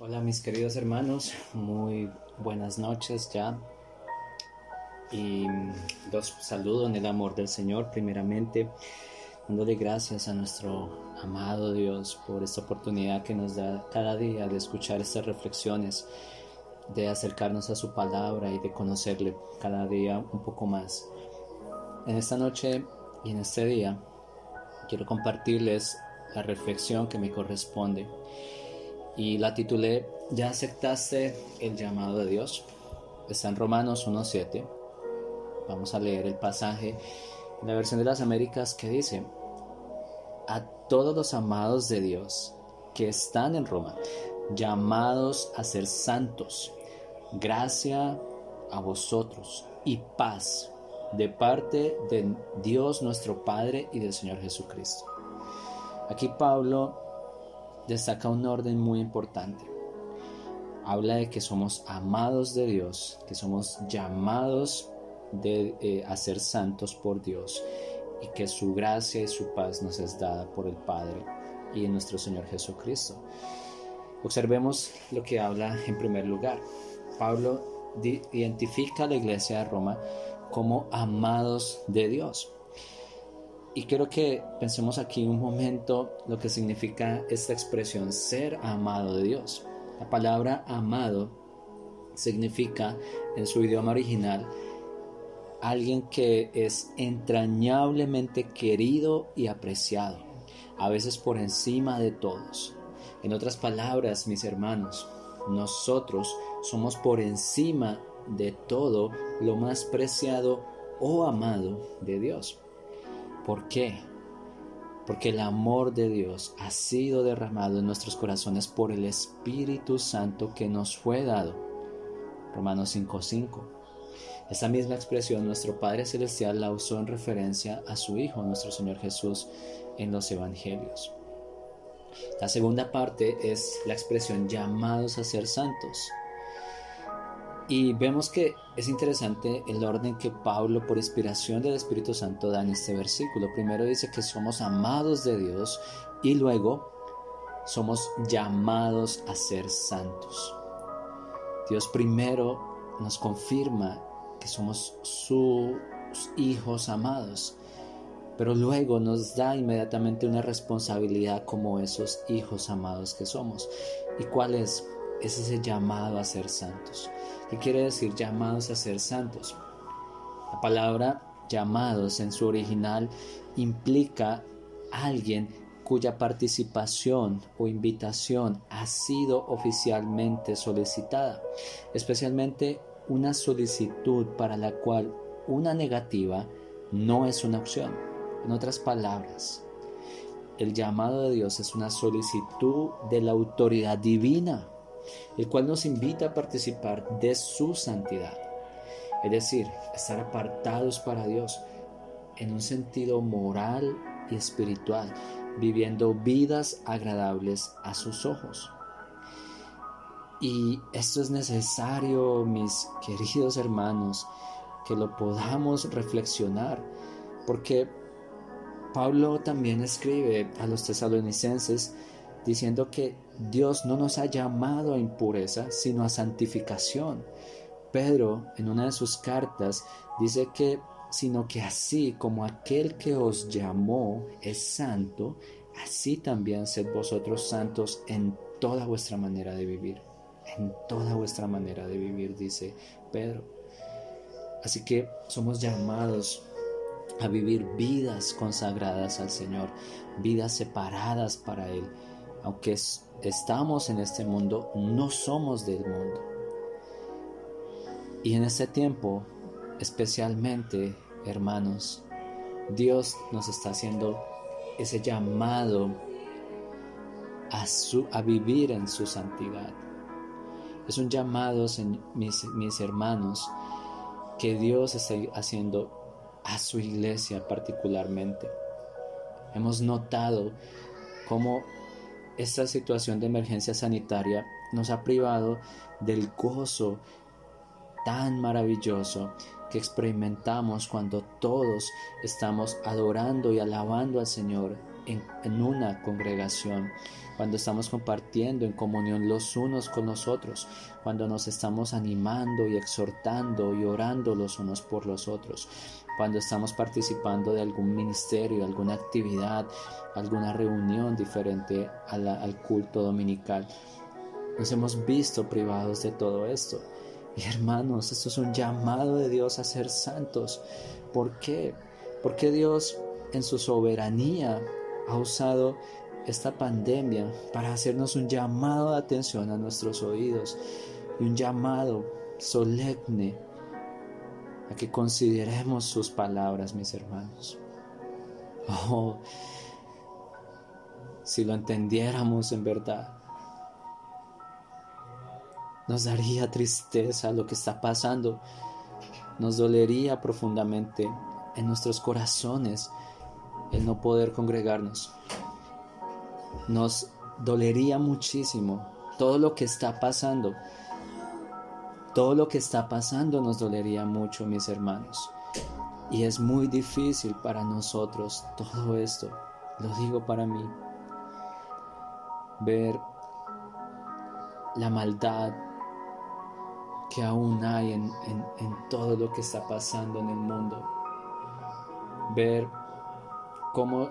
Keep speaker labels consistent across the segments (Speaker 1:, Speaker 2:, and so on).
Speaker 1: Hola mis queridos hermanos, muy buenas noches ya. Y los saludo en el amor del Señor primeramente, dándole gracias a nuestro amado Dios por esta oportunidad que nos da cada día de escuchar estas reflexiones, de acercarnos a su palabra y de conocerle cada día un poco más. En esta noche y en este día quiero compartirles la reflexión que me corresponde y la titulé ¿Ya aceptaste el llamado de Dios? Está en Romanos 1.7. Vamos a leer el pasaje en la versión de las Américas que dice, a todos los amados de Dios que están en Roma, llamados a ser santos, gracia a vosotros y paz de parte de Dios nuestro Padre y del Señor Jesucristo. Aquí Pablo destaca un orden muy importante. Habla de que somos amados de Dios, que somos llamados de, eh, a ser santos por Dios y que su gracia y su paz nos es dada por el Padre y en nuestro Señor Jesucristo. Observemos lo que habla en primer lugar. Pablo identifica a la iglesia de Roma como amados de Dios. Y quiero que pensemos aquí un momento lo que significa esta expresión ser amado de Dios. La palabra amado significa en su idioma original alguien que es entrañablemente querido y apreciado, a veces por encima de todos. En otras palabras, mis hermanos, nosotros somos por encima de todo lo más preciado o amado de Dios. ¿Por qué? Porque el amor de Dios ha sido derramado en nuestros corazones por el Espíritu Santo que nos fue dado. Romanos 5:5. Esta misma expresión nuestro Padre Celestial la usó en referencia a su Hijo, nuestro Señor Jesús, en los Evangelios. La segunda parte es la expresión llamados a ser santos. Y vemos que es interesante el orden que Pablo, por inspiración del Espíritu Santo, da en este versículo. Primero dice que somos amados de Dios y luego somos llamados a ser santos. Dios primero nos confirma que somos sus hijos amados, pero luego nos da inmediatamente una responsabilidad como esos hijos amados que somos. ¿Y cuál es? Es ese llamado a ser santos. ¿Qué quiere decir llamados a ser santos? La palabra llamados en su original implica alguien cuya participación o invitación ha sido oficialmente solicitada, especialmente una solicitud para la cual una negativa no es una opción. En otras palabras, el llamado de Dios es una solicitud de la autoridad divina el cual nos invita a participar de su santidad. Es decir, estar apartados para Dios en un sentido moral y espiritual, viviendo vidas agradables a sus ojos. Y esto es necesario, mis queridos hermanos, que lo podamos reflexionar, porque Pablo también escribe a los tesalonicenses diciendo que Dios no nos ha llamado a impureza, sino a santificación. Pedro, en una de sus cartas, dice que, sino que así como aquel que os llamó es santo, así también sed vosotros santos en toda vuestra manera de vivir. En toda vuestra manera de vivir, dice Pedro. Así que somos llamados a vivir vidas consagradas al Señor, vidas separadas para Él, aunque estamos en este mundo, no somos del mundo. Y en este tiempo, especialmente, hermanos, Dios nos está haciendo ese llamado a, su, a vivir en su santidad. Es un llamado, mis, mis hermanos, que Dios está haciendo a su iglesia particularmente. Hemos notado cómo esta situación de emergencia sanitaria nos ha privado del gozo tan maravilloso que experimentamos cuando todos estamos adorando y alabando al Señor en, una congregación, cuando estamos compartiendo en comunión los unos con los otros, cuando nos estamos animando y exhortando y orando los unos por los otros, cuando estamos participando de algún ministerio, alguna actividad, alguna reunión diferente al culto dominical. Nos hemos visto privados de todo esto. Y hermanos, esto es un llamado de Dios a ser santos. ¿Por qué? Porque Dios en su soberanía ha usado esta pandemia para hacernos un llamado de atención a nuestros oídos y un llamado solemne a que consideremos sus palabras, mis hermanos. Oh, si lo entendiéramos en verdad, nos daría tristeza lo que está pasando, nos dolería profundamente en nuestros corazones el no poder congregarnos. Nos dolería muchísimo todo lo que está pasando. Todo lo que está pasando nos dolería mucho, mis hermanos. Y es muy difícil para nosotros todo esto. Lo digo para mí. Ver la maldad que aún hay en, en todo lo que está pasando en el mundo. Ver cómo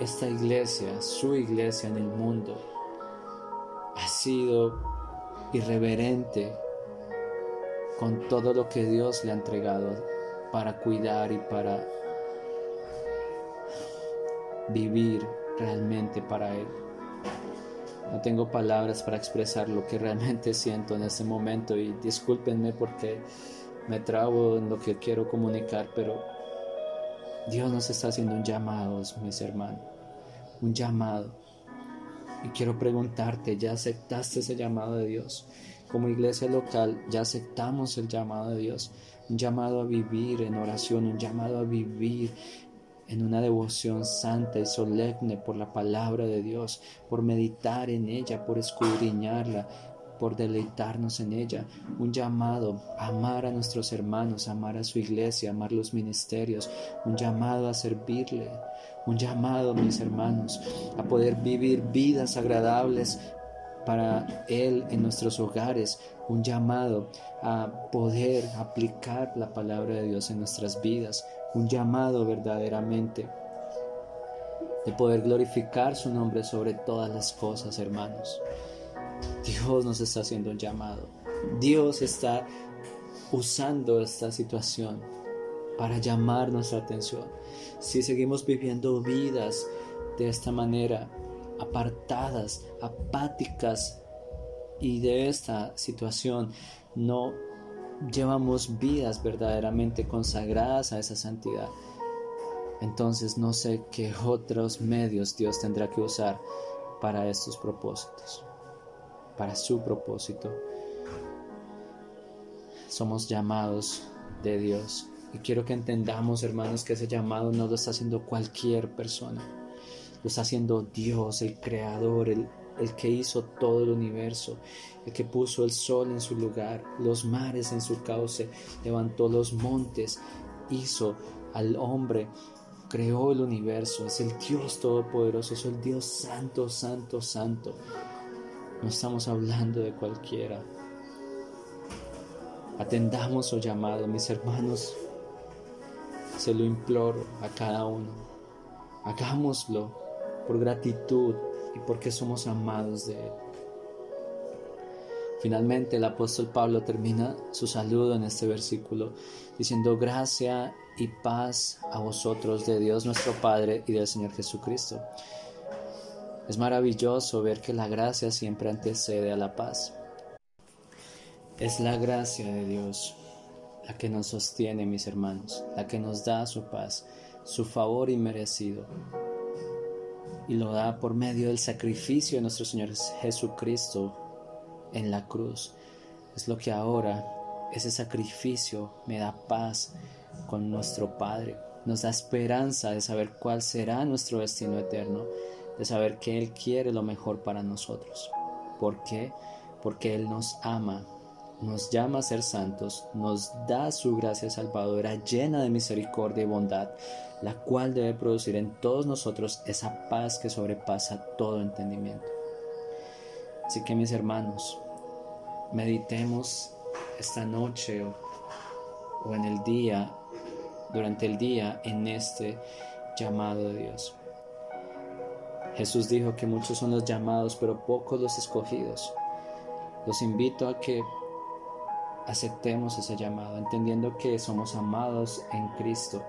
Speaker 1: esta iglesia, su iglesia en el mundo, ha sido irreverente con todo lo que Dios le ha entregado para cuidar y para vivir realmente para Él. No tengo palabras para expresar lo que realmente siento en este momento y discúlpenme porque me trabo en lo que quiero comunicar, pero Dios nos está haciendo un llamado, mis hermanos, un llamado. Y quiero preguntarte, ¿ya aceptaste ese llamado de Dios? Como iglesia local, ya aceptamos el llamado de Dios, un llamado a vivir en oración, un llamado a vivir en una devoción santa y solemne por la palabra de Dios, por meditar en ella, por escudriñarla, por deleitarnos en ella, un llamado a amar a nuestros hermanos, amar a su iglesia, amar los ministerios, un llamado a servirle, un llamado, mis hermanos, a poder vivir vidas agradables para Él en nuestros hogares, un llamado a poder aplicar la palabra de Dios en nuestras vidas, un llamado verdaderamente de poder glorificar su nombre sobre todas las cosas, hermanos. Dios nos está haciendo un llamado. Dios está usando esta situación para llamar nuestra atención. Si seguimos viviendo vidas de esta manera, apartadas, apáticas, y de esta situación no llevamos vidas verdaderamente consagradas a esa santidad, entonces no sé qué otros medios Dios tendrá que usar para estos propósitos para su propósito. Somos llamados de Dios. Y quiero que entendamos, hermanos, que ese llamado no lo está haciendo cualquier persona. Lo está haciendo Dios, el Creador, el, el que hizo todo el universo, el que puso el sol en su lugar, los mares en su cauce, levantó los montes, hizo al hombre, creó el universo, es el Dios todopoderoso, es el Dios santo, santo, santo. No estamos hablando de cualquiera. Atendamos su llamado, mis hermanos. Se lo imploro a cada uno. Hagámoslo por gratitud y porque somos amados de Él. Finalmente el apóstol Pablo termina su saludo en este versículo diciendo gracia y paz a vosotros de Dios nuestro Padre y del Señor Jesucristo. Es maravilloso ver que la gracia siempre antecede a la paz. Es la gracia de Dios la que nos sostiene, mis hermanos, la que nos da su paz, su favor inmerecido. Y lo da por medio del sacrificio de nuestro Señor Jesucristo en la cruz. Es lo que ahora ese sacrificio me da paz con nuestro Padre. Nos da esperanza de saber cuál será nuestro destino eterno de saber que Él quiere lo mejor para nosotros. ¿Por qué? Porque Él nos ama, nos llama a ser santos, nos da su gracia salvadora llena de misericordia y bondad, la cual debe producir en todos nosotros esa paz que sobrepasa todo entendimiento. Así que mis hermanos, meditemos esta noche o, en el día, durante el día, en este llamado de Dios. Jesús dijo que muchos son los llamados, pero pocos los escogidos. Los invito a que aceptemos ese llamado, entendiendo que somos amados en Cristo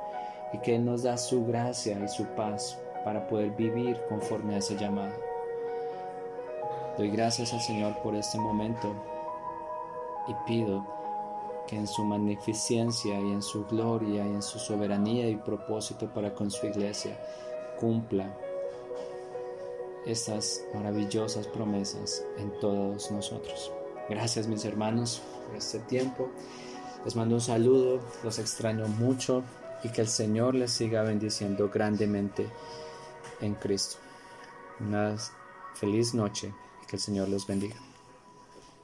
Speaker 1: y que Él nos da su gracia y su paz para poder vivir conforme a ese llamado. Doy gracias al Señor por este momento y pido que en su magnificencia y en su gloria y en su soberanía y propósito para con su iglesia cumpla estas maravillosas promesas en todos nosotros. Gracias mis hermanos por este tiempo. Les mando un saludo, los extraño mucho y que el Señor les siga bendiciendo grandemente en Cristo. Una feliz noche y que el Señor los bendiga.